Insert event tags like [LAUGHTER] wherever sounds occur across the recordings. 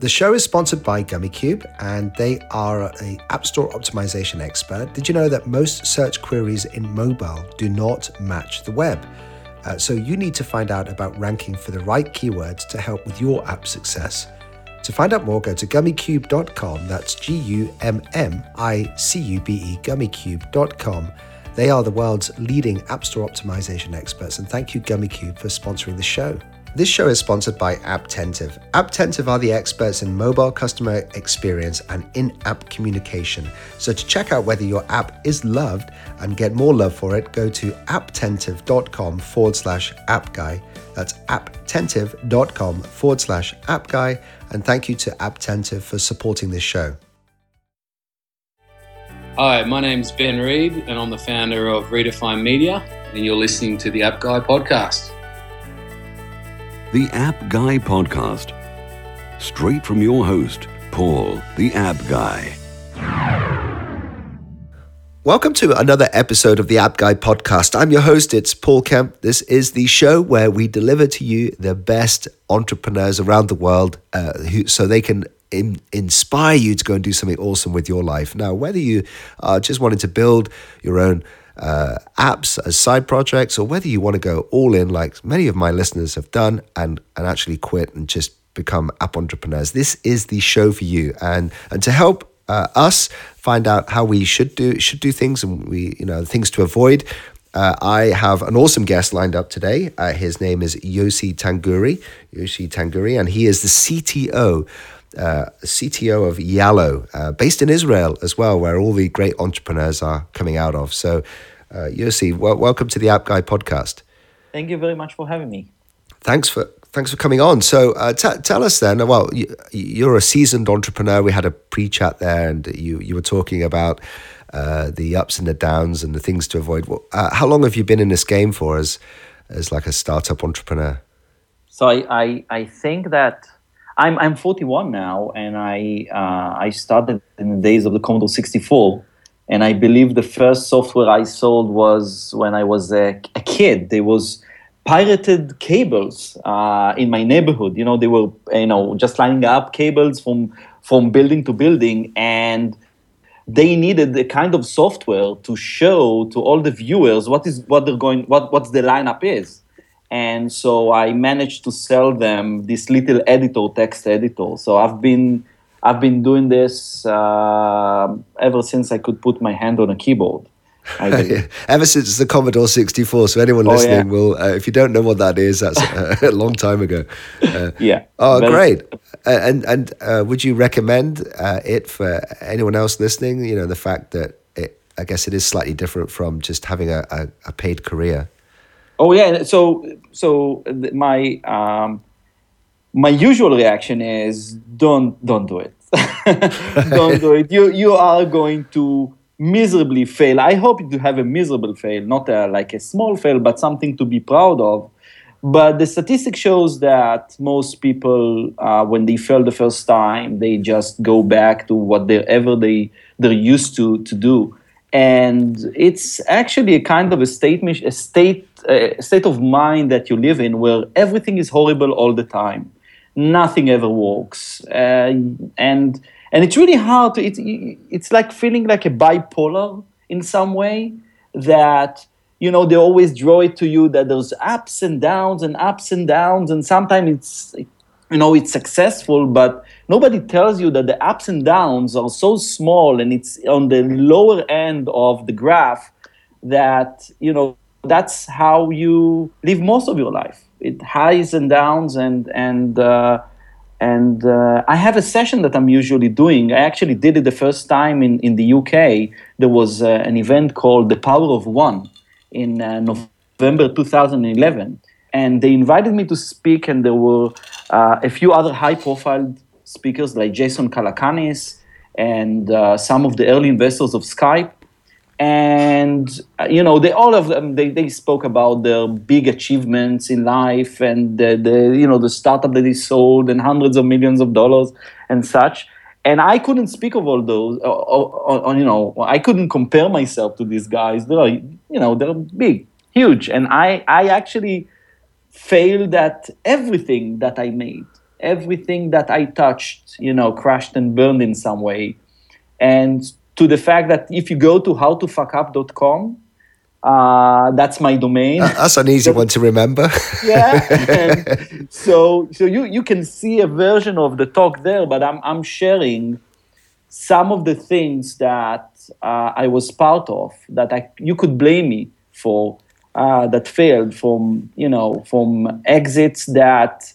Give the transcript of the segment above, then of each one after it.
The show is sponsored by Gummicube, and they are a App Store optimization expert. Did you know that most search queries in mobile do not match the web? Uh, so you need to find out about ranking for the right keywords to help with your app success. To find out more, go to gummicube.com. That's G U M M I C U B E, gummicube.com. They are the world's leading App Store optimization experts, and thank you, Gummicube, for sponsoring the show. This show is sponsored by Apptentive. Apptentive are the experts in mobile customer experience and in app communication. So, to check out whether your app is loved and get more love for it, go to apptentive.com forward slash app guy. That's apptentive.com forward slash app guy. And thank you to Apptentive for supporting this show. Hi, my name's Ben Reed, and I'm the founder of Redefine Media, and you're listening to the App Guy podcast. The App Guy Podcast. Straight from your host, Paul, the App Guy. Welcome to another episode of the App Guy podcast. I'm your host, it's Paul Kemp. This is the show where we deliver to you the best entrepreneurs around the world uh, who, so they can in, inspire you to go and do something awesome with your life. Now, whether you are just wanting to build your own uh, apps as side projects, or whether you want to go all in, like many of my listeners have done, and and actually quit and just become app entrepreneurs. This is the show for you, and and to help uh, us find out how we should do should do things and we you know things to avoid. Uh, I have an awesome guest lined up today. Uh, his name is Yosi Taguri, Yosi Taguri, and he is the CTO uh, CTO of Yallo, uh, based in Israel as well, where all the great entrepreneurs are coming out of. So, uh, Yosi, welcome to the App Guy podcast. Thank you very much for having me. Thanks for thanks for coming on. So, uh, t- tell us then. Well, you, are a seasoned entrepreneur. We had a pre-chat there, and you you were talking about uh, the ups and the downs and the things to avoid. Uh, how long have you been in this game for as as like a startup entrepreneur? So I I, I think that I'm I'm 41 now, and I uh, I started in the days of the Commodore 64, and I believe the first software I sold was when I was a, a kid. There was pirated cables uh, in my neighborhood. You know, they were you know just lining up cables from from building to building, and they needed a kind of software to show to all the viewers what is what they're going what what's the lineup is and so I managed to sell them this little editor, text editor. So I've been I've been doing this uh, ever since I could put my hand on a keyboard. [LAUGHS] Ever since the Commodore 64. So anyone listening oh, yeah. will, uh, if you don't know what that is, that's a, [LAUGHS] a long time ago. Uh, yeah. Oh, great. Uh, and and uh, would you recommend uh, it for anyone else listening? You know, the fact that it, I guess it is slightly different from just having a, a, a paid career. Oh yeah. So so my um, my usual reaction is don't don't do it. [LAUGHS] don't do it. You you are going to miserably fail. I hope you have a miserable fail, not a, like a small fail, but something to be proud of. But the statistic shows that most people, uh, when they fail the first time, they just go back to whatever they they're used to to do and it's actually a kind of a state a state a state of mind that you live in where everything is horrible all the time. Nothing ever works. Uh, and and it's really hard to it's it's like feeling like a bipolar in some way that you know they always draw it to you that there's ups and downs and ups and downs. And sometimes it's you know it's successful but nobody tells you that the ups and downs are so small and it's on the lower end of the graph that you know that's how you live most of your life it highs and downs and and uh, and uh, I have a session that I'm usually doing. I actually did it the first time in, in the UK. There was uh, an event called The Power of One in uh, November 2011 and they invited me to speak, and there were uh, a few other high-profile speakers like Jason Calacanis and uh, some of the early investors of Skype. And uh, you know, they all of them they, they spoke about their big achievements in life and the, the you know the startup that they sold and hundreds of millions of dollars and such. And I couldn't speak of all those. Uh, uh, uh you know, I couldn't compare myself to these guys. They're you know they're big, huge, and I I actually failed at everything that I made. Everything that I touched, you know, crashed and burned in some way. And to the fact that if you go to howtofuckup.com, uh, that's my domain. That's an easy one to remember. yeah. [LAUGHS] So so you you can see a version of the talk there, but I'm I'm sharing some of the things that uh, I was part of that I you could blame me for uh, that failed from you know from exits that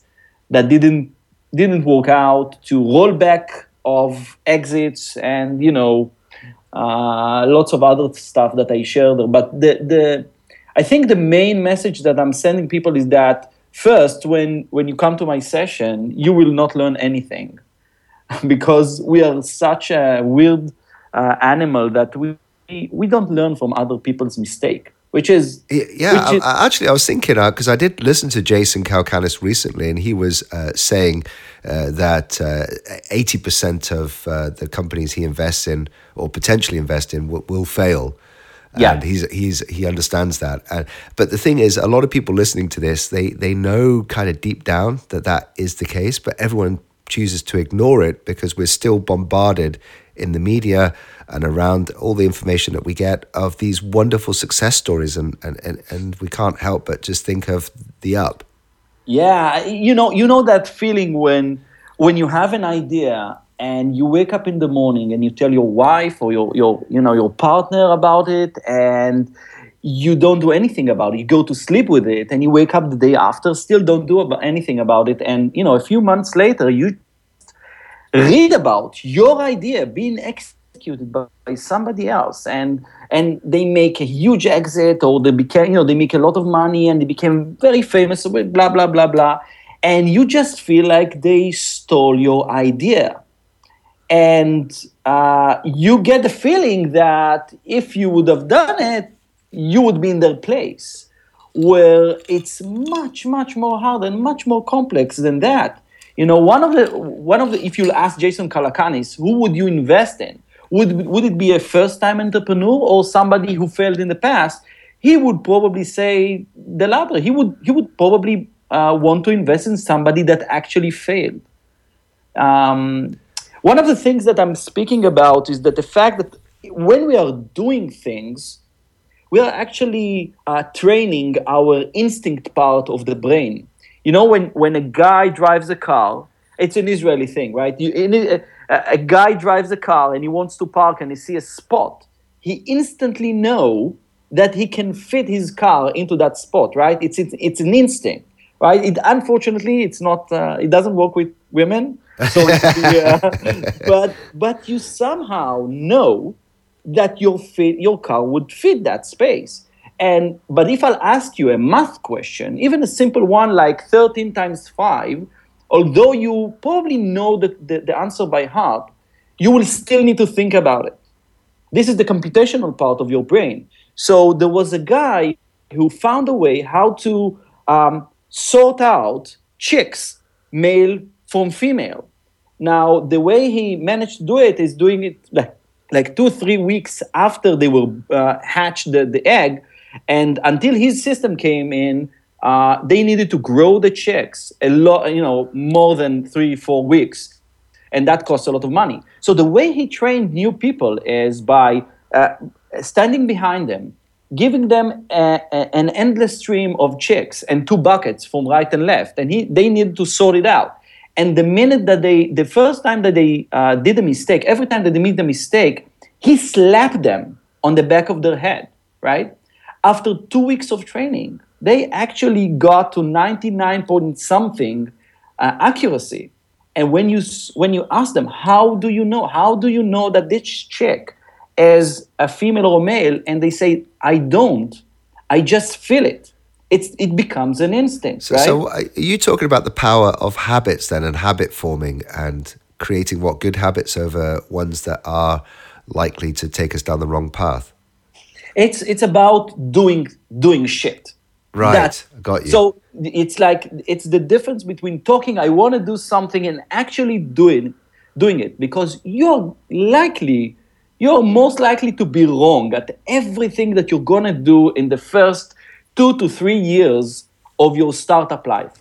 that didn't didn't work out to rollback of exits and you know uh, lots of other stuff that I shared. But the the I think the main message that I'm sending people is that first, when when you come to my session, you will not learn anything [LAUGHS] because we are such a weird uh, animal that we we don't learn from other people's mistake which is yeah. Which is, I, actually, I was thinking because uh, I did listen to Jason Calacanis recently, and he was uh, saying uh, that uh, eighty percent of uh, the companies he invests in or potentially invest in will, will fail. Yeah. And he's he's he understands that. And but the thing is, a lot of people listening to this, they they know kind of deep down that that is the case, but everyone chooses to ignore it because we're still bombarded in the media and around all the information that we get of these wonderful success stories. And, and, and, and we can't help but just think of the up. Yeah you know you know that feeling when when you have an idea and you wake up in the morning and you tell your wife or your, your you know your partner about it and you don't do anything about it. You go to sleep with it and you wake up the day after still don't do anything about it. And you know a few months later you read about your idea being executed by, by somebody else. And and they make a huge exit or they became you know they make a lot of money and they became very famous blah blah blah blah. And you just feel like they stole your idea. And uh, you get the feeling that if you would have done it you would be in their place. Where it's much much more hard and much more complex than that you know, one of the one of the if you ask Jason Calacanis, who would you invest in? Would would it be a first-time entrepreneur or somebody who failed in the past? He would probably say the latter. He would he would probably uh, want to invest in somebody that actually failed. Um, one of the things that I'm speaking about is that the fact that when we are doing things, we are actually uh, training our instinct part of the brain. You know, when, when a guy drives a car, it's an Israeli thing, right? You, a, a, guy drives a car and he wants to park and he see a spot. He instantly know that he can fit his car into that spot, right? It's it's, it's an instinct, right? It unfortunately it's not. Uh, it doesn't work with women. So, [LAUGHS] uh, but but you somehow know that your fit your car would fit that space. And but if I'll ask you a math question, even a simple one like 13 times 5, although you probably know the, the, the answer by heart, you will still need to think about it. This is the computational part of your brain. So there was a guy who found a way how to um, sort out chicks, male from female. Now, the way he managed to do it is doing it like, like two, three weeks after they were uh, hatched the, the egg, and until his system came in, uh, they needed to grow the checks a lot, you know, more than three, four weeks. And that costs a lot of money. So the way he trained new people is by uh, standing behind them, giving them a, a, an endless stream of checks and two buckets from right and left. And he, they needed to sort it out. And the minute that they, the first time that they uh, did a mistake, every time that they made a mistake, he slapped them on the back of their head, right? After two weeks of training, they actually got to 99 point something uh, accuracy. And when you when you ask them, how do you know? How do you know that this chick is a female or male? And they say, I don't. I just feel it. It's, it becomes an instinct. So, right? so uh, are you talking about the power of habits then, and habit forming, and creating what good habits over ones that are likely to take us down the wrong path? It's it's about doing doing shit. Right. That, Got you. So it's like it's the difference between talking I want to do something and actually doing doing it because you're likely you're most likely to be wrong at everything that you're going to do in the first 2 to 3 years of your startup life.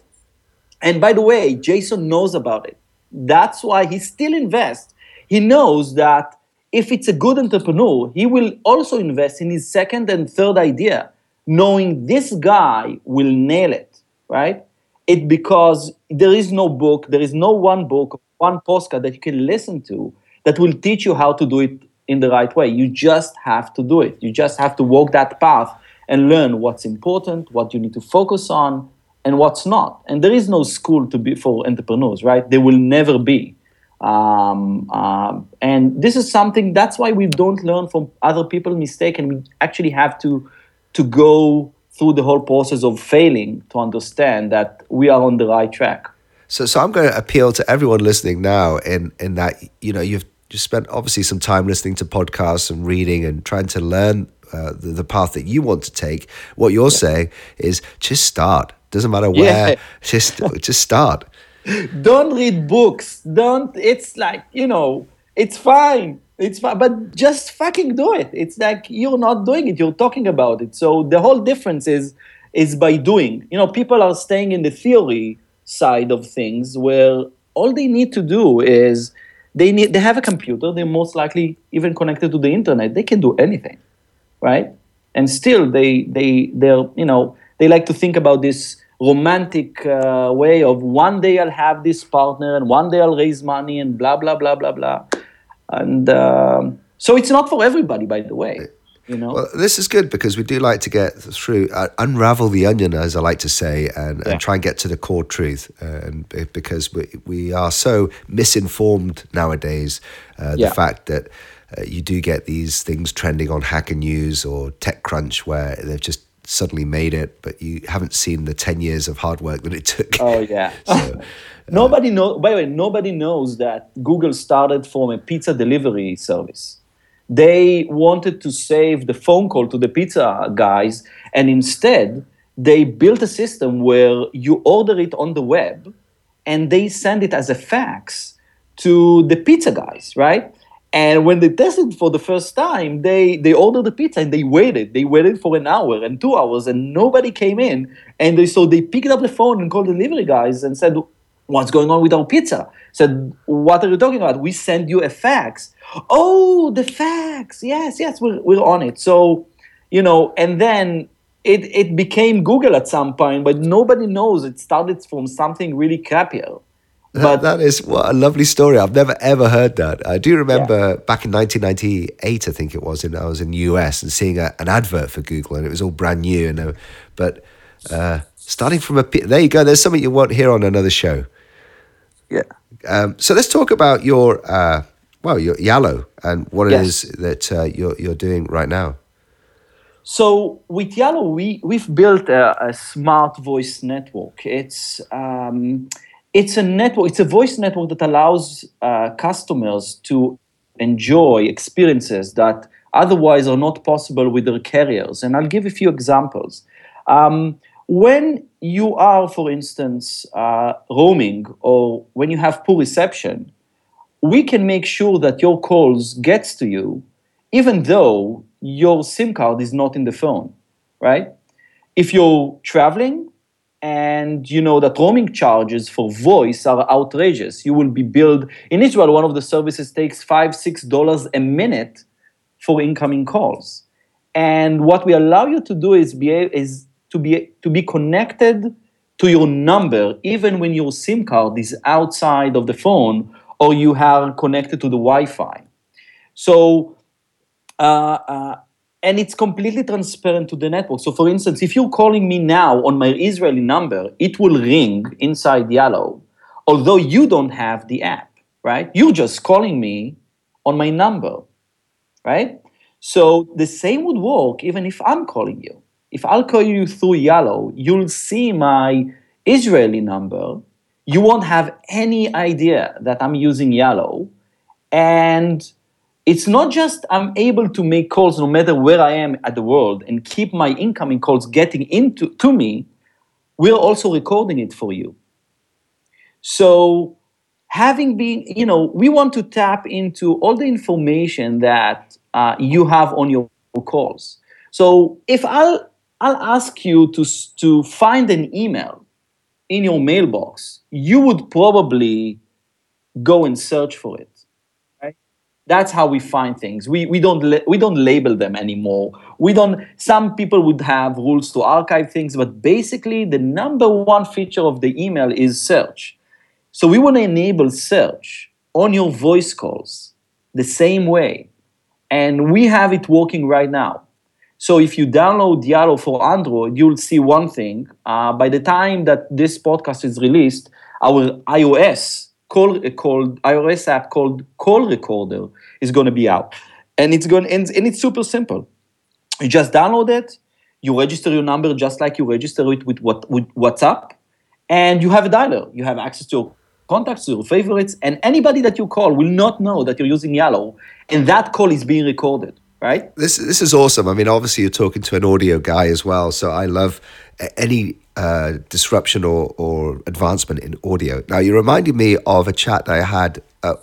And by the way, Jason knows about it. That's why he still invests. He knows that if it's a good entrepreneur, he will also invest in his second and third idea, knowing this guy will nail it, right? It because there is no book, there is no one book, one postcard that you can listen to that will teach you how to do it in the right way. You just have to do it. You just have to walk that path and learn what's important, what you need to focus on, and what's not. And there is no school to be for entrepreneurs, right? There will never be. Um, um, and this is something that's why we don't learn from other people's mistake, and we actually have to to go through the whole process of failing to understand that we are on the right track. So, so I'm going to appeal to everyone listening now in in that you know you've just spent obviously some time listening to podcasts and reading and trying to learn uh, the, the, path that you want to take. What you're yeah. saying is just start. Doesn't matter where. Yeah. Just just start. [LAUGHS] Don't read books. Don't. It's like you know. It's fine. It's fine, but just fucking do it. It's like you're not doing it. You're talking about it. So the whole difference is is by doing. You know, people are staying in the theory side of things where all they need to do is they need they have a computer. They're most likely even connected to the internet. They can do anything, right? And still, they they they're you know they like to think about this romantic uh, way of one day I'll have this partner and one day I'll raise money and blah blah blah blah blah, and um, so it's not for everybody, by the way. You know? Well, this is good because we do like to get through, uh, unravel the onion, as I like to say, and, yeah. and try and get to the core truth. Uh, and because we, we are so misinformed nowadays, uh, yeah. the fact that uh, you do get these things trending on Hacker News or TechCrunch where they've just suddenly made it, but you haven't seen the 10 years of hard work that it took. Oh, yeah. [LAUGHS] so, uh, nobody know, by the way, nobody knows that Google started from a pizza delivery service. They wanted to save the phone call to the pizza guys, and instead, they built a system where you order it on the web and they send it as a fax to the pizza guys, right? And when they tested for the first time, they they ordered the pizza and they waited. They waited for an hour and two hours, and nobody came in. And they so they picked up the phone and called the delivery guys and said, "What's going on with our pizza?" Said, "What are you talking about? We send you a fax." Oh, the fax! Yes, yes, we're we're on it. So, you know, and then it it became Google at some point, but nobody knows it started from something really crappier. But that is what a lovely story. I've never ever heard that. I do remember yeah. back in 1998, I think it was, and I was in the US and seeing a, an advert for Google, and it was all brand new. And uh, but uh, starting from a there you go. There's something you won't hear on another show. Yeah. Um, so let's talk about your uh, well, your Yallo and what yes. it is that uh, you're you're doing right now. So with Yallo, we we've built a, a smart voice network. It's um, it's a network it's a voice network that allows uh, customers to enjoy experiences that otherwise are not possible with their carriers. And i'll give a few examples. Um, when you are for instance uh, roaming or when you have poor reception we can make sure that your calls gets to you even though your sim card is not in the phone right? If you're traveling and you know that roaming charges for voice are outrageous. You will be billed in Israel. One of the services takes five, six dollars a minute for incoming calls. And what we allow you to do is be is to be to be connected to your number, even when your SIM card is outside of the phone or you are connected to the Wi-Fi. So. Uh, uh, and it's completely transparent to the network. So, for instance, if you're calling me now on my Israeli number, it will ring inside Yallo, although you don't have the app, right? You're just calling me on my number, right? So, the same would work even if I'm calling you. If I'll call you through Yallo, you'll see my Israeli number. You won't have any idea that I'm using Yallo. And it's not just I'm able to make calls no matter where I am at the world and keep my incoming calls getting into to me. We're also recording it for you. So having been, you know, we want to tap into all the information that uh, you have on your calls. So if I'll I'll ask you to to find an email in your mailbox, you would probably go and search for it. That's how we find things. We, we don't la- we don't label them anymore. We don't. Some people would have rules to archive things, but basically, the number one feature of the email is search. So we want to enable search on your voice calls the same way, and we have it working right now. So if you download Yallo for Android, you'll see one thing. Uh, by the time that this podcast is released, our iOS call called iOS app called Call Recorder is going to be out, and it's going and, and it's super simple. You just download it, you register your number just like you register it with what with WhatsApp, and you have a dialer. You have access to your contacts, your favorites, and anybody that you call will not know that you're using Yallo, and that call is being recorded right? This this is awesome. I mean, obviously you're talking to an audio guy as well, so I love any uh, disruption or, or advancement in audio. Now, you reminded me of a chat that I had, uh,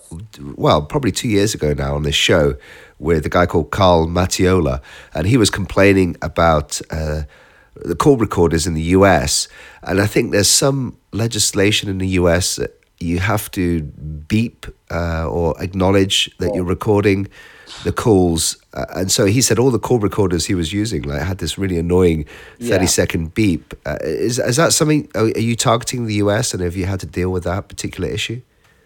well, probably two years ago now on this show with a guy called Carl Mattiola, and he was complaining about uh, the call recorders in the US. And I think there's some legislation in the US that you have to beep uh, or acknowledge that you're recording the calls. Uh, and so he said all the call recorders he was using like had this really annoying 30 yeah. second beep. Uh, is, is that something, are you targeting the US and have you had to deal with that particular issue?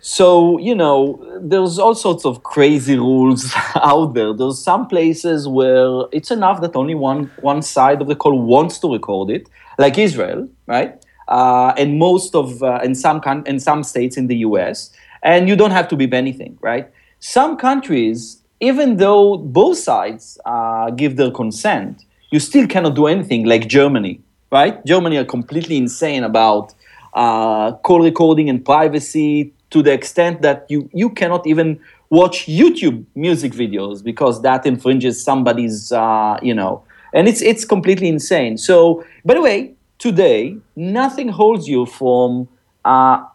So, you know, there's all sorts of crazy rules [LAUGHS] out there. There's some places where it's enough that only one, one side of the call wants to record it, like Israel, right? Uh, and most of, uh, in, some con- in some states in the US, and you don't have to beep anything, right? Some countries, even though both sides uh, give their consent, you still cannot do anything like Germany, right? Germany are completely insane about uh, call recording and privacy to the extent that you, you cannot even watch YouTube music videos because that infringes somebody's, uh, you know, and it's, it's completely insane. So, by the way, today, nothing holds you from uh,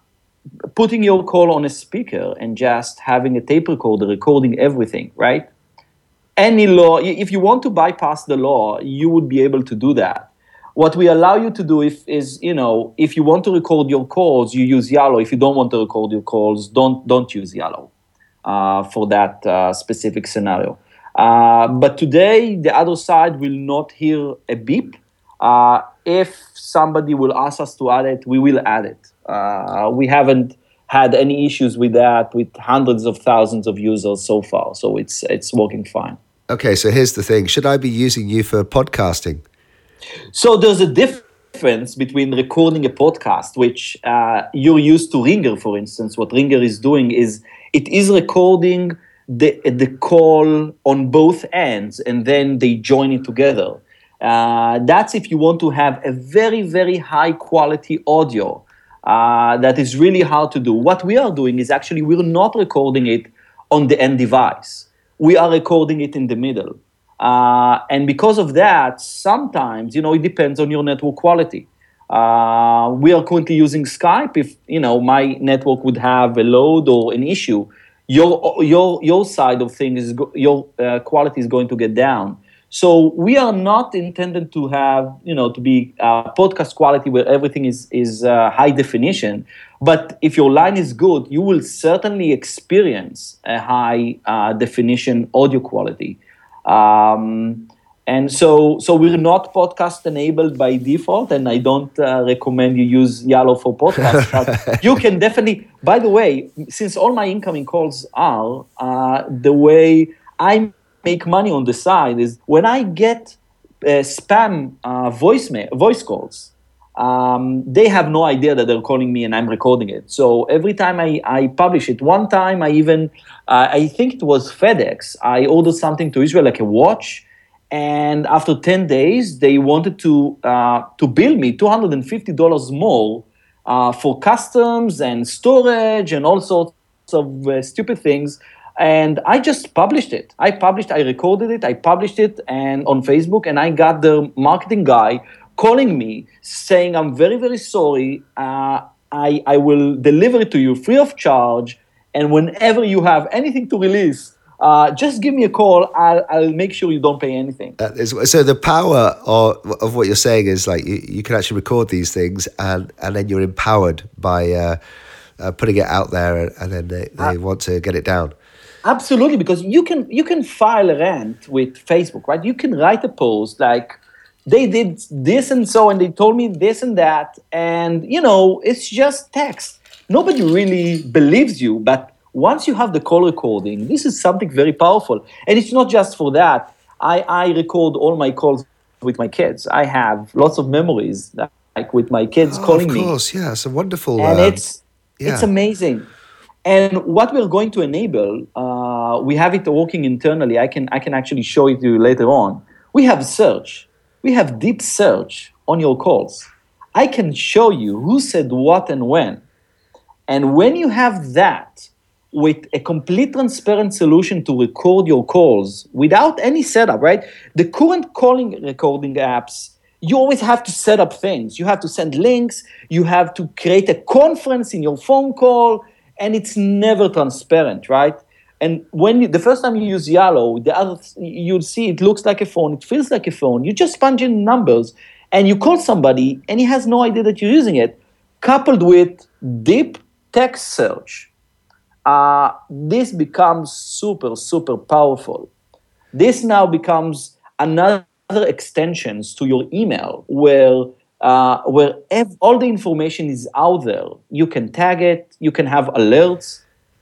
putting your call on a speaker and just having a tape recorder recording everything, right? Any law, if you want to bypass the law, you would be able to do that. What we allow you to do if, is, you know, if you want to record your calls, you use Yallo. If you don't want to record your calls, don't don't use Yallo uh, for that uh, specific scenario. Uh, but today, the other side will not hear a beep. Uh, if somebody will ask us to add it, we will add it. Uh, we haven't had any issues with that with hundreds of thousands of users so far, so it's it's working fine. Okay, so here's the thing: should I be using you for podcasting? So there's a difference between recording a podcast, which uh, you're used to Ringr, for instance. What Ringr is doing is it is recording the the call on both ends, and then they join it together. Uh, that's if you want to have a very very high quality audio uh, that is really hard to do. What we are doing is actually we're not recording it on the end device. We are recording it in the middle. Uh, and because of that, sometimes, you know, it depends on your network quality. Uh, we are currently using Skype. If, you know, my network would have a load or an issue, your, your, your side of things, your uh, quality is going to get down. So we are not intended to have, you know, to be uh, podcast quality where everything is is uh, high definition. But if your line is good, you will certainly experience a high uh, definition audio quality. Um, and so, so we're not podcast enabled by default, and I don't uh, recommend you use Yallo for podcast. But [LAUGHS] you can definitely. By the way, since all my incoming calls are uh, the way I'm make money on the side is when I get uh, spam uh, voicemail, voice calls. Um, they have no idea that they're calling me and I'm recording it. So every time I, I publish it, one time I even, uh, I think it was FedEx, I ordered something to Israel, like a watch. And after 10 days, they wanted to, uh, to bill me $250 more uh, for customs and storage and all sorts of uh, stupid things and I just published it. I published, I recorded it, I published it, and on Facebook, and I got the marketing guy calling me saying, "I'm very, very sorry. Uh, I I will deliver it to you free of charge, and whenever you have anything to release." uh, just give me a call. I'll, I'll make sure you don't pay anything. Is, so the power of, of what you're saying is like you, you can actually record these things and, and then you're empowered by uh, uh, putting it out there and, and then they, they want to get it down. Absolutely, because you can you can file a rant with Facebook, right? You can write a post like they did this and so, and they told me this and that, and you know it's just text. Nobody really believes you, but once you have the call recording, this is something very powerful, and it's not just for that. I, I record all my calls with my kids. I have lots of memories, like with my kids oh, calling me. Of course, me. yeah, it's a wonderful. And um, it's yeah. it's amazing. And what we're going to enable, uh, we have it working internally. I can I can actually show it to you later on. We have search. We have deep search on your calls. I can show you who said what and when. And when you have that with a complete transparent solution to record your calls without any setup, right? The current calling recording apps, you always have to set up things. You have to send links, you have to create a conference in your phone call, and it's never transparent, right? And when you, the first time you use Yallo, the other you'll see it looks like a phone, it feels like a phone. You just punch in numbers, and you call somebody, and he has no idea that you're using it. Coupled with deep text search, uh, this becomes super super powerful. This now becomes another extensions to your email where uh, where ev- all the information is out there. You can tag it, you can have alerts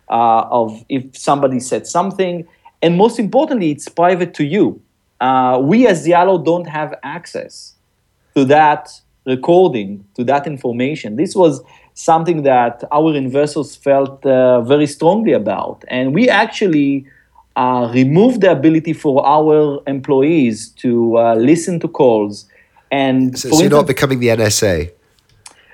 uh, of if somebody said something, and most importantly, it's private to you. Uh, we as Yallo don't have access to that recording, to that information. This was something that our investors felt uh, very strongly about, and we actually. Uh, removed the ability for our employees to uh, listen to calls and so, so you're not becoming the NSA.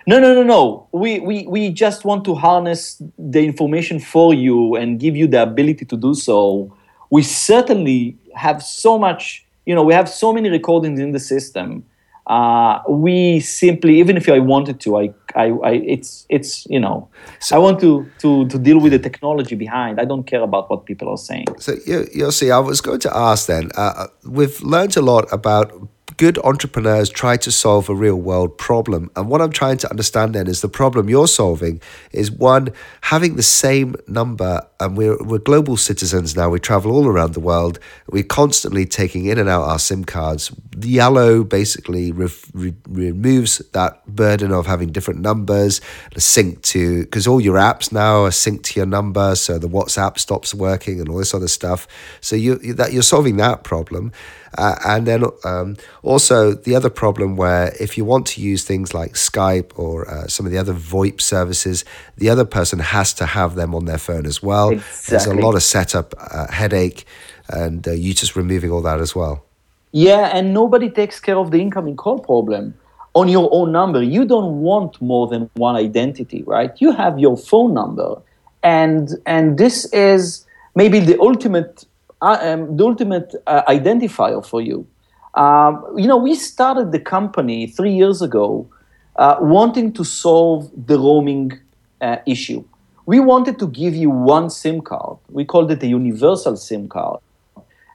No, no, no, no. We, we, we just want to harness the information for you and give you the ability to do so. We certainly have so much, you know, we have so many recordings in the system. Uh, we simply, even if I wanted to, I, I, I it's, it's, you know, so, I want to, to, to deal with the technology behind. I don't care about what people are saying. So you, you'll see. I was going to ask then. Uh, we've learned a lot about good entrepreneurs try to solve a real world problem. And what I'm trying to understand then is the problem you're solving is one, having the same number, and we're, we're global citizens now, we travel all around the world, we're constantly taking in and out our SIM cards. Yallo basically re- re- removes that burden of having different numbers, sync to, because all your apps now are synced to your number, so the WhatsApp stops working and all this other stuff. So you, that you're solving that problem. Uh, and then um, also the other problem where if you want to use things like Skype or uh, some of the other VoIP services, the other person has to have them on their phone as well. Exactly. There's a lot of setup uh, headache, and uh, you just removing all that as well. Yeah, and nobody takes care of the incoming call problem on your own number. You don't want more than one identity, right? You have your phone number, and and this is maybe the ultimate um, the ultimate uh, identifier for you. Um, you know, we started the company three years ago uh, wanting to solve the roaming uh, issue. We wanted to give you one SIM card. We called it a universal SIM card.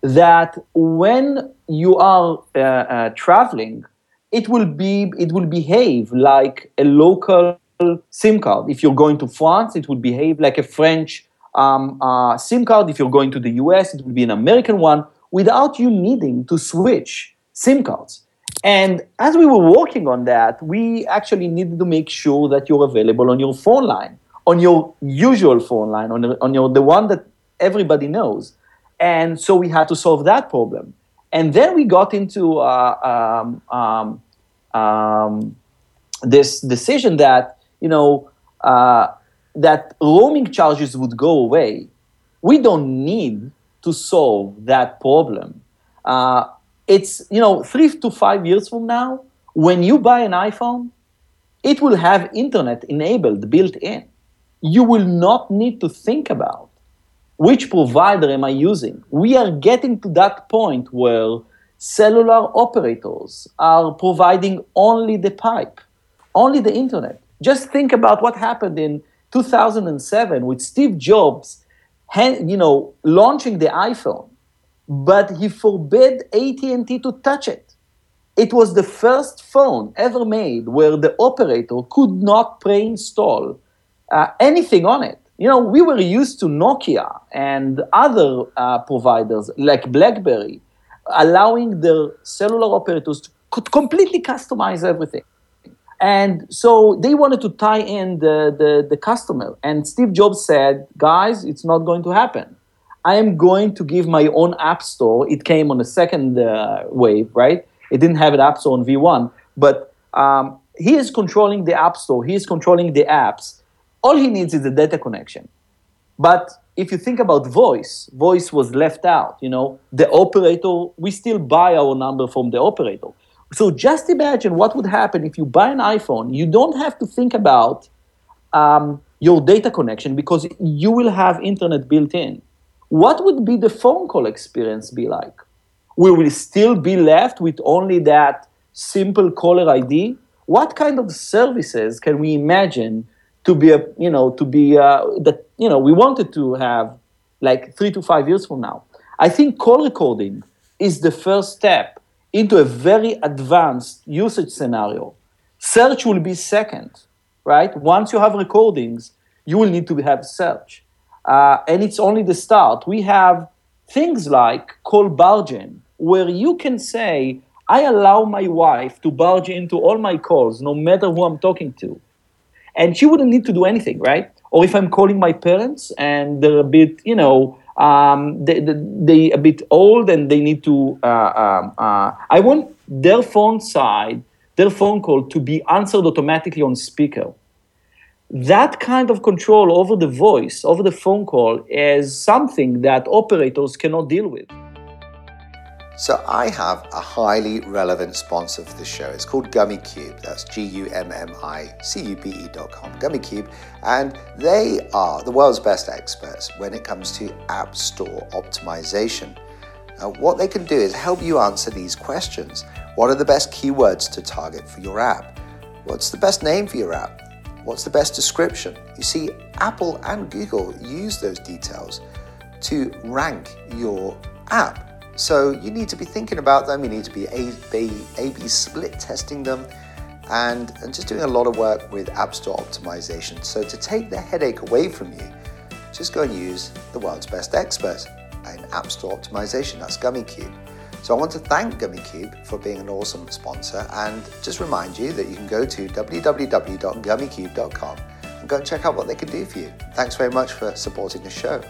That when you are uh, uh, traveling, it will be it will behave like a local SIM card. If you're going to France, it will behave like a French um, uh, SIM card. If you're going to the US, it will be an American one without you needing to switch SIM cards. And as we were working on that, we actually needed to make sure that you're available on your phone line, on your usual phone line, on, on your, the one that everybody knows. And so we had to solve that problem. And then we got into uh, um, um, um this decision that, you know, uh, that roaming charges would go away, we don't need to solve that problem. Uh, it's, you know, three to five years from now, when you buy an iPhone, it will have internet enabled built in. You will not need to think about which provider am I using. We are getting to that point where cellular operators are providing only the pipe, only the internet. Just think about what happened in 2007 with Steve Jobs you know, launching the iPhone, but he forbade AT&T to touch it. It was the first phone ever made where the operator could not pre-install uh, anything on it. You know, we were used to Nokia and other uh, providers like BlackBerry, allowing their cellular operators to completely customize everything. And so they wanted to tie in the, the, the, customer. And Steve Jobs said, guys, it's not going to happen. I am going to give my own app store. It came on the second uh, wave, right? It didn't have an app store on V1. But um, he is controlling the app store. He is controlling the apps. All he needs is a data connection. But if you think about voice, voice was left out. You know, the operator, we still buy our number from the operator. So just imagine what would happen if you buy an iPhone. You don't have to think about um, your data connection because you will have internet built in. What would be the phone call experience be like? We will still be left with only that simple caller ID. What kind of services can we imagine to be a you know to be uh, that you know we wanted to have like three to five years from now? I think call recording is the first step into a very advanced usage scenario. Search will be second, right? Once you have recordings, you will need to have search. Uh, and it's only the start. We have things like call barging, where you can say, I allow my wife to barge into all my calls, no matter who I'm talking to. And she wouldn't need to do anything, right? Or if I'm calling my parents and they're a bit, you know, um, they, they, a bit old and they need to. Uh, um, uh, I want their phone side, their phone call to be answered automatically on speaker. That kind of control over the voice, over the phone call, is something that operators cannot deal with. So I have a highly relevant sponsor for the show. It's called Gummy Gummicube. That's G-U-M-M-I-C-U-B-E.com. Gummicube, and they are the world's best experts when it comes to App Store optimization. Now, what they can do is help you answer these questions. What are the best keywords to target for your app? What's the best name for your app? What's the best description? You see, Apple and Google use those details to rank your app. So you need to be thinking about them, you need to be A-B split testing them, and, and just doing a lot of work with App Store optimization. So to take the headache away from you, just go and use the world's best expert in App Store optimization. That's Gummicube. So I want to thank Gummicube for being an awesome sponsor and just remind you that you can go to www.gummicube.com and go and check out what they can do for you. Thanks very much for supporting the show.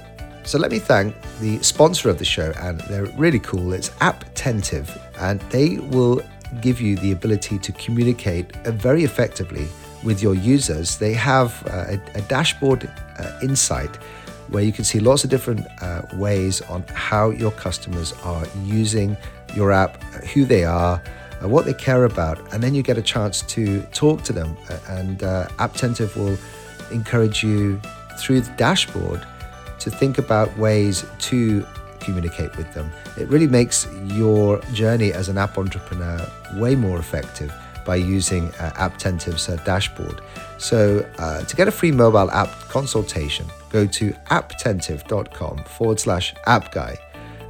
So let me thank the sponsor of the show, and they're really cool. It's Apptentive, and they will give you the ability to communicate uh, very effectively with your users. They have uh, a, a, dashboard uh, insight where you can see lots of different uh, ways on how your customers are using your app, who they are, uh, what they care about, and then you get a chance to talk to them. Uh, and Apptentive will encourage you through the dashboard to think about ways to communicate with them. It really makes your journey as an app entrepreneur way more effective by using uh, Apptentive's uh, dashboard. So, uh, to get a free mobile app consultation, go to apptentive.com forward slash app guy.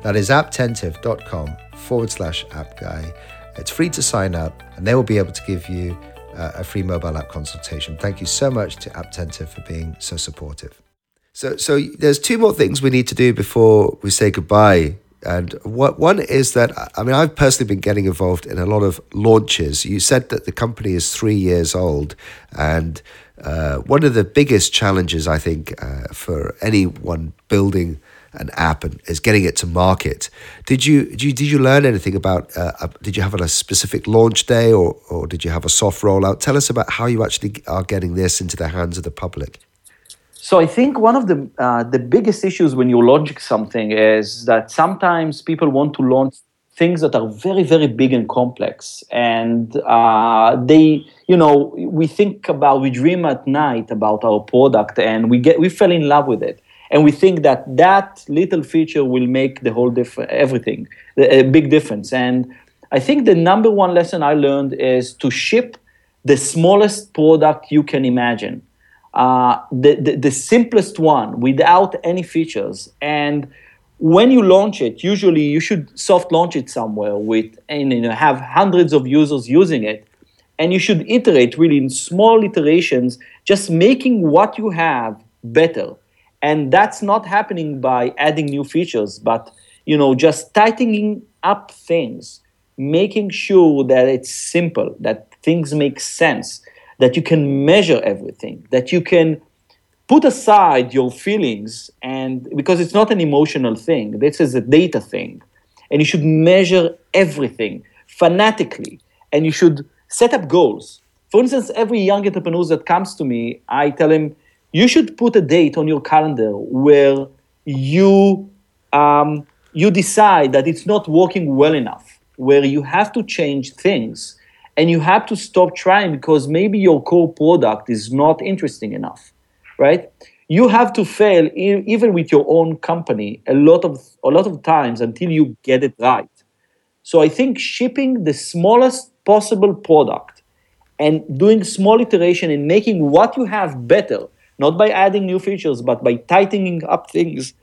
That is apptentive.com forward slash app guy. It's free to sign up, and they will be able to give you uh, a free mobile app consultation. Thank you so much to Apptentive for being so supportive. So, so there's two more things we need to do before we say goodbye. And what one is that I mean, I've personally been getting involved in a lot of launches. You said that the company is three years old, and uh, one of the biggest challenges I think uh, for anyone building an app and is getting it to market. Did you did you, did you learn anything about? Uh, did you have a specific launch day, or or did you have a soft rollout? Tell us about how you actually are getting this into the hands of the public. So I think one of the uh, the biggest issues when you're launching something is that sometimes people want to launch things that are very very big and complex, and uh, they you know we think about we dream at night about our product, and we get we fell in love with it, and we think that that little feature will make the whole difference everything a big difference. And I think the number one lesson I learned is to ship the smallest product you can imagine uh, the, the, the simplest one without any features. And when you launch it, usually you should soft launch it somewhere with and you know, have hundreds of users using it. And you should iterate really in small iterations, just making what you have better. And that's not happening by adding new features, but you know, just tightening up things, making sure that it's simple, that things make sense, that you can measure everything, that you can put aside your feelings and because it's not an emotional thing this is a data thing and you should measure everything fanatically and you should set up goals. For instance every young entrepreneur that comes to me i tell him you should put a date on your calendar where you um, you decide that it's not working well enough where you have to change things and you have to stop trying because maybe your core product is not interesting enough right? You have to fail even with your own company a lot of a lot of times until you get it right. So i think shipping the smallest possible product and doing small iteration and making what you have better not by adding new features but by tightening up things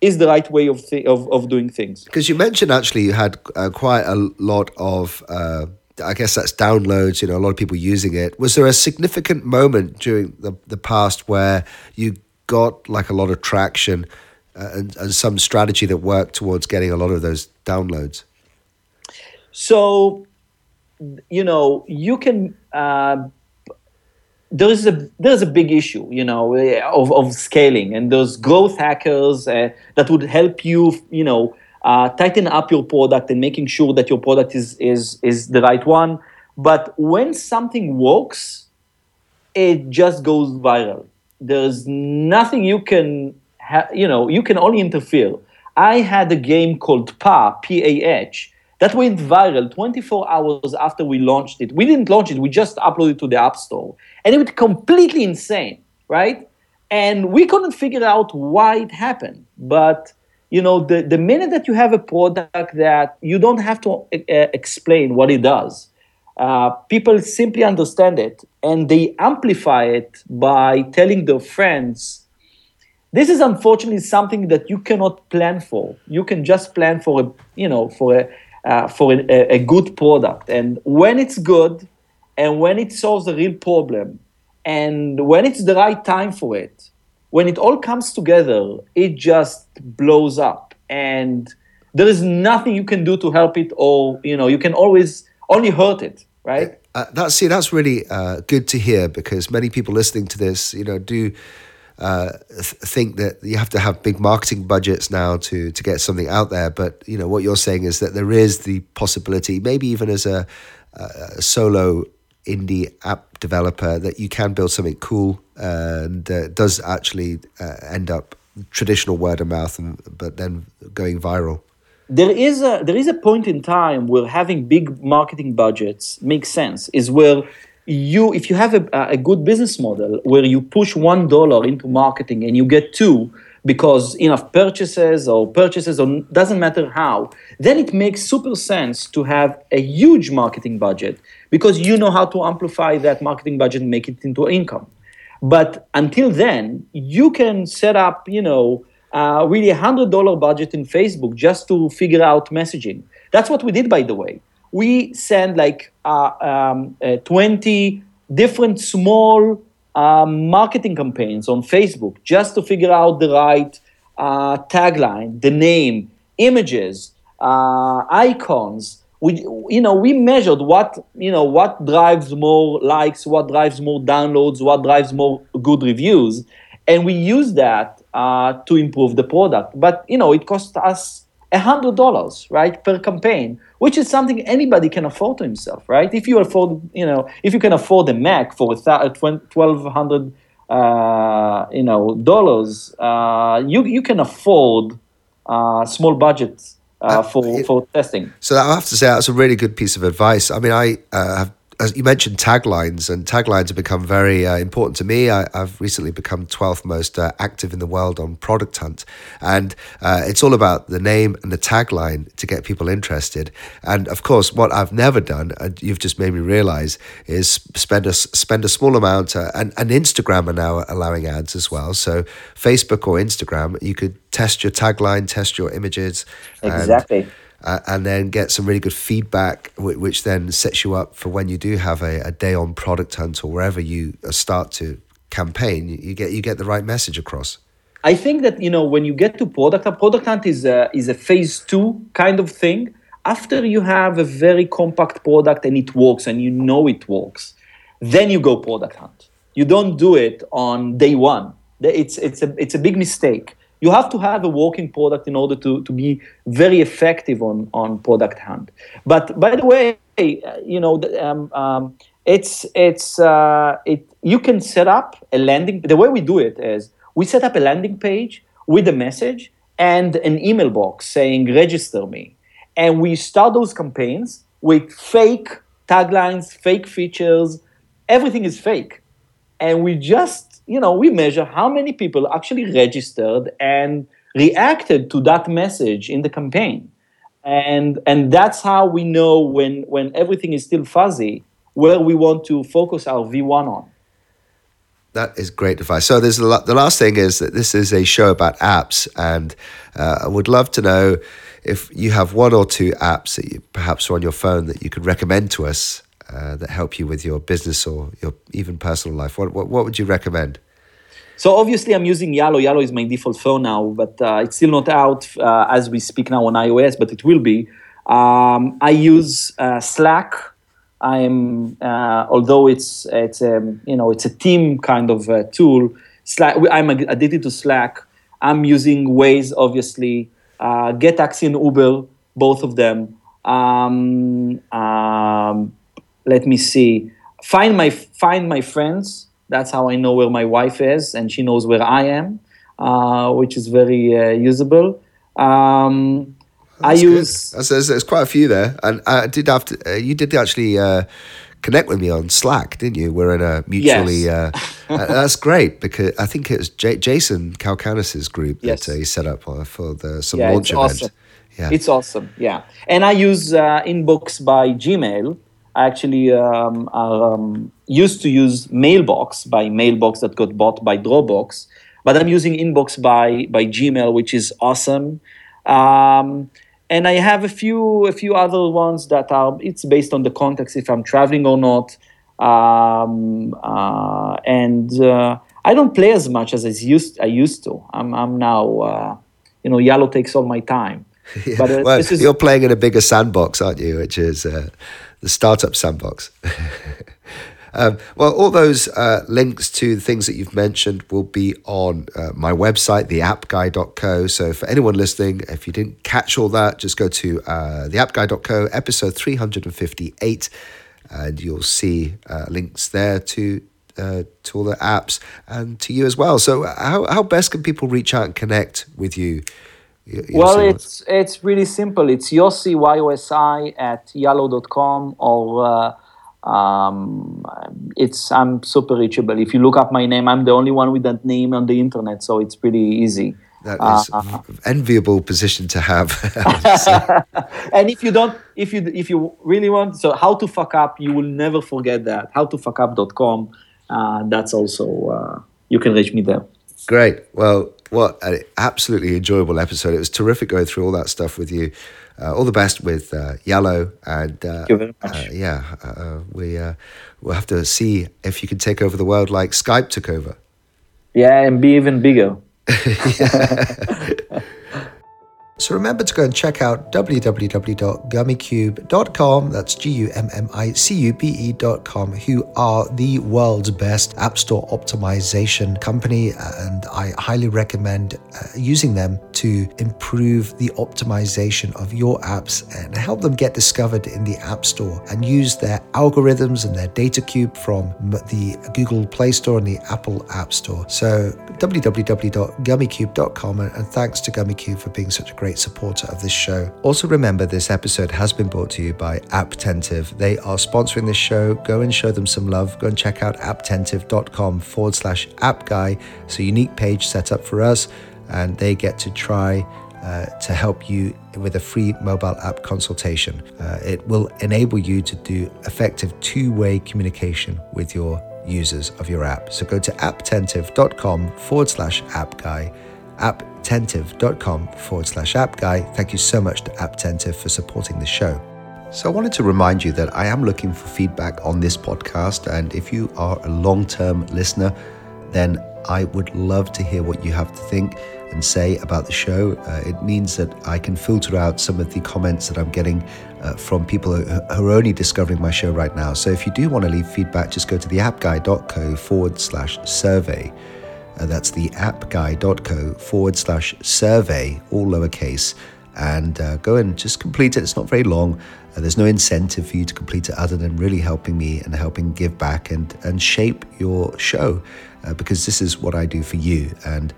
is the right way of th- of, of doing things. Because you mentioned actually you had uh, quite a lot of, uh, I guess that's downloads, you know, a lot of people using it. Was there a significant moment during the, the past where you got like a lot of traction uh, and, and some strategy that worked towards getting a lot of those downloads? So, you know, you can. Uh, there is a there is a big issue, you know, of, of scaling, and those growth hackers uh, that would help you, you know, uh, tighten up your product and making sure that your product is is is the right one. But when something works, it just goes viral. There's nothing you can, ha- you know, you can only interfere. I had a game called PA, P-A-H, that went viral 24 hours after we launched it. We didn't launch it, we just uploaded it to the App Store. And it was completely insane, right? And we couldn't figure out why it happened. But, you know, the, the minute that you have a product that you don't have to uh, explain what it does, uh, people simply understand it and they amplify it by telling their friends this is unfortunately something that you cannot plan for. You can just plan for a you know for a uh, for a, a good product. And when it's good and when it solves a real problem and when it's the right time for it when it all comes together it just blows up and there is nothing you can do to help it or you know you can always only hurt it right Uh, that's see, that's really uh, good to hear because many people listening to this, you know, do uh, th- think that you have to have big marketing budgets now to to get something out there. But you know, what you're saying is that there is the possibility, maybe even as a, a solo indie app developer, that you can build something cool and uh, does actually uh, end up traditional word of mouth, and, but then going viral. there is a there is a point in time where having big marketing budgets makes sense is where you if you have a, a good business model where you push one dollar into marketing and you get two because enough purchases or purchases or doesn't matter how then it makes super sense to have a huge marketing budget because you know how to amplify that marketing budget and make it into income but until then you can set up you know uh, really a hundred dollar budget in Facebook just to figure out messaging. That's what we did, by the way. We send like uh, um, uh, 20 different small um, marketing campaigns on Facebook just to figure out the right uh, tagline, the name, images, uh, icons. We, you know, we measured what, you know, what drives more likes, what drives more downloads, what drives more good reviews, and we use that uh, to improve the product. But you know, it cost us hundred dollars, right, per campaign, which is something anybody can afford to himself, right? If you afford, you know, if you can afford a Mac for twelve hundred, uh, you know, dollars, uh, you you can afford uh, small budgets uh, for for testing. So I have to say that's a really good piece of advice. I mean, I uh, have as you mentioned taglines, and taglines have become very uh, important to me. I, have recently become 12th most uh, active in the world on Product Hunt, and uh, it's all about the name and the tagline to get people interested. And of course, what I've never done, and you've just made me realize, is spend a spend a small amount. Uh, and, and Instagram are now allowing ads as well. So Facebook or Instagram, you could test your tagline, test your images. Exactly. And, uh, and then get some really good feedback, which, which then sets you up for when you do have a, a day on product hunt or wherever you uh, start to campaign, you get you get the right message across. I think that you know when you get to product hunt, product hunt is a, is a phase two kind of thing. After you have a very compact product and it works and you know it works, then you go product hunt. You don't do it on day one. It's it's a it's a big mistake you have to have a working product in order to, to be very effective on, on product hunt. But by the way, you know, um, um, it's it's uh, it. You can set up a landing. The way we do it is we set up a landing page with a message and an email box saying register me, and we start those campaigns with fake taglines, fake features. Everything is fake, and we just you know, we measure how many people actually registered and reacted to that message in the campaign. And, and that's how we know when, when everything is still fuzzy where we want to focus our V1 on. That is great advice. So there's the, last thing is that this is a show about apps, and uh, I would love to know if you have one or two apps that you perhaps are on your phone that you could recommend to us uh, that help you with your business or your even personal life? What, what, what would you recommend? So obviously, I'm using Yallo. Yallo is my default phone now, but uh, it's still not out uh, as we speak now on iOS, but it will be. Um, I use uh, Slack. I'm uh, although it's it's a um, you know it's a team kind of tool. Slack. I'm addicted to Slack. I'm using Waze, obviously. Get Taxi and Uber, both of them. Um, um, let me see. Find my find my friends. That's how i know where my wife is and she knows where i am uh, which is very uh, usable. Um, i use there's, there's, quite a few there. And i did have to uh, you did actually uh, connect with me on slack didn't you? We're in a mutually yes. Uh, [LAUGHS] uh, that's great because i think it was J- jason Calacanis's group yes. that he set up for the some yeah, launch event. awesome. yeah. It's awesome yeah. And i use inbox by gmail actually um, um, used to use Mailbox by Mailbox that got bought by Dropbox, but I'm using Inbox by by Gmail, which is awesome. Um, and I have a few a few other ones that are it's based on the context if I'm traveling or not. Um, uh, and uh, I don't play as much as I used I used to. I'm I'm now uh, you know Yallo takes all my time. [LAUGHS] yeah. But uh, well, is, you're playing in a bigger sandbox, aren't you? Which is uh, the startup sandbox. [LAUGHS] um, well, all those uh, links to things that you've mentioned will be on uh, my website, theappguy.co. So for anyone listening, if you didn't catch all that, just go to uh, theappguy.co, episode 358, and you'll see uh, links there to uh, to all the apps and to you as well. So, how, how best can people reach out and connect with you? Well, it's it's really simple. It's Yosi Y-O-S-I at yallo.com or uh, um, it's I'm super reachable. If you look up my name, I'm the only one with that name on the internet, so it's pretty easy. That is uh, enviable position to have. [LAUGHS] [LAUGHS] and if you don't, if you if you really want, so how to fuck up, you will never forget that. How to fuck up.com. Uh, that's also uh, you can reach me there. Great. Well, what an absolutely enjoyable episode. It was terrific going through all that stuff with you. Uh, all the best with uh, Yallo, and uh, uh yeah, uh, uh, we we'll have to see if you can take over the world like Skype took over. Yeah, and be even bigger. [LAUGHS] [LAUGHS] [LAUGHS] So remember to go and check out www.gummicube.com. That's G U M M I C U B E.com, who are the world's best App Store optimization company. And I highly recommend uh, using them to improve the optimization of your apps and help them get discovered in the App Store and use their algorithms and their data cube from the Google Play Store and the Apple App Store. So www.gummicube.com. And thanks to Gummicube for being such a great great supporter of this show. Also, remember this episode has been brought to you by Apptentive. They are sponsoring this show. Go and show them some love. Go and check out apptentive.com forward slash app guy. It's a unique page set up for us, and they get to try uh, to help you with a free mobile app consultation. Uh, it will enable you to do effective two way communication with your users of your app. So go to apptentive.com forward slash app guy, apptentive.com forward slash app guy. Thank you so much to Apptentive for supporting the show. So, I wanted to remind you that I am looking for feedback on this podcast. And if you are a long term listener, then I would love to hear what you have to think and say about the show. Uh, it means that I can filter out some of the comments that I'm getting uh, from people who, are only discovering my show right now. So if you do want to leave feedback, just go to theappguy.co forward slash survey. Uh, that's the appguy.co forward slash survey, all lowercase, and uh, go and just complete it. It's not very long. Uh, there's no incentive for you to complete it other than really helping me and helping give back and, and shape your show uh, because this is what I do for you. And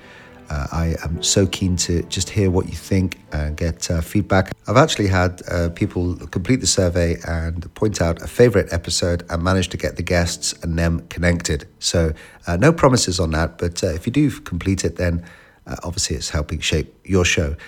uh, I am so keen to just hear what you think and get uh, feedback. I've actually had uh, people complete the survey and point out a favorite episode and manage to get the guests and them connected. So, uh, no promises on that, but uh, if you do complete it, then uh, obviously it's helping shape your show.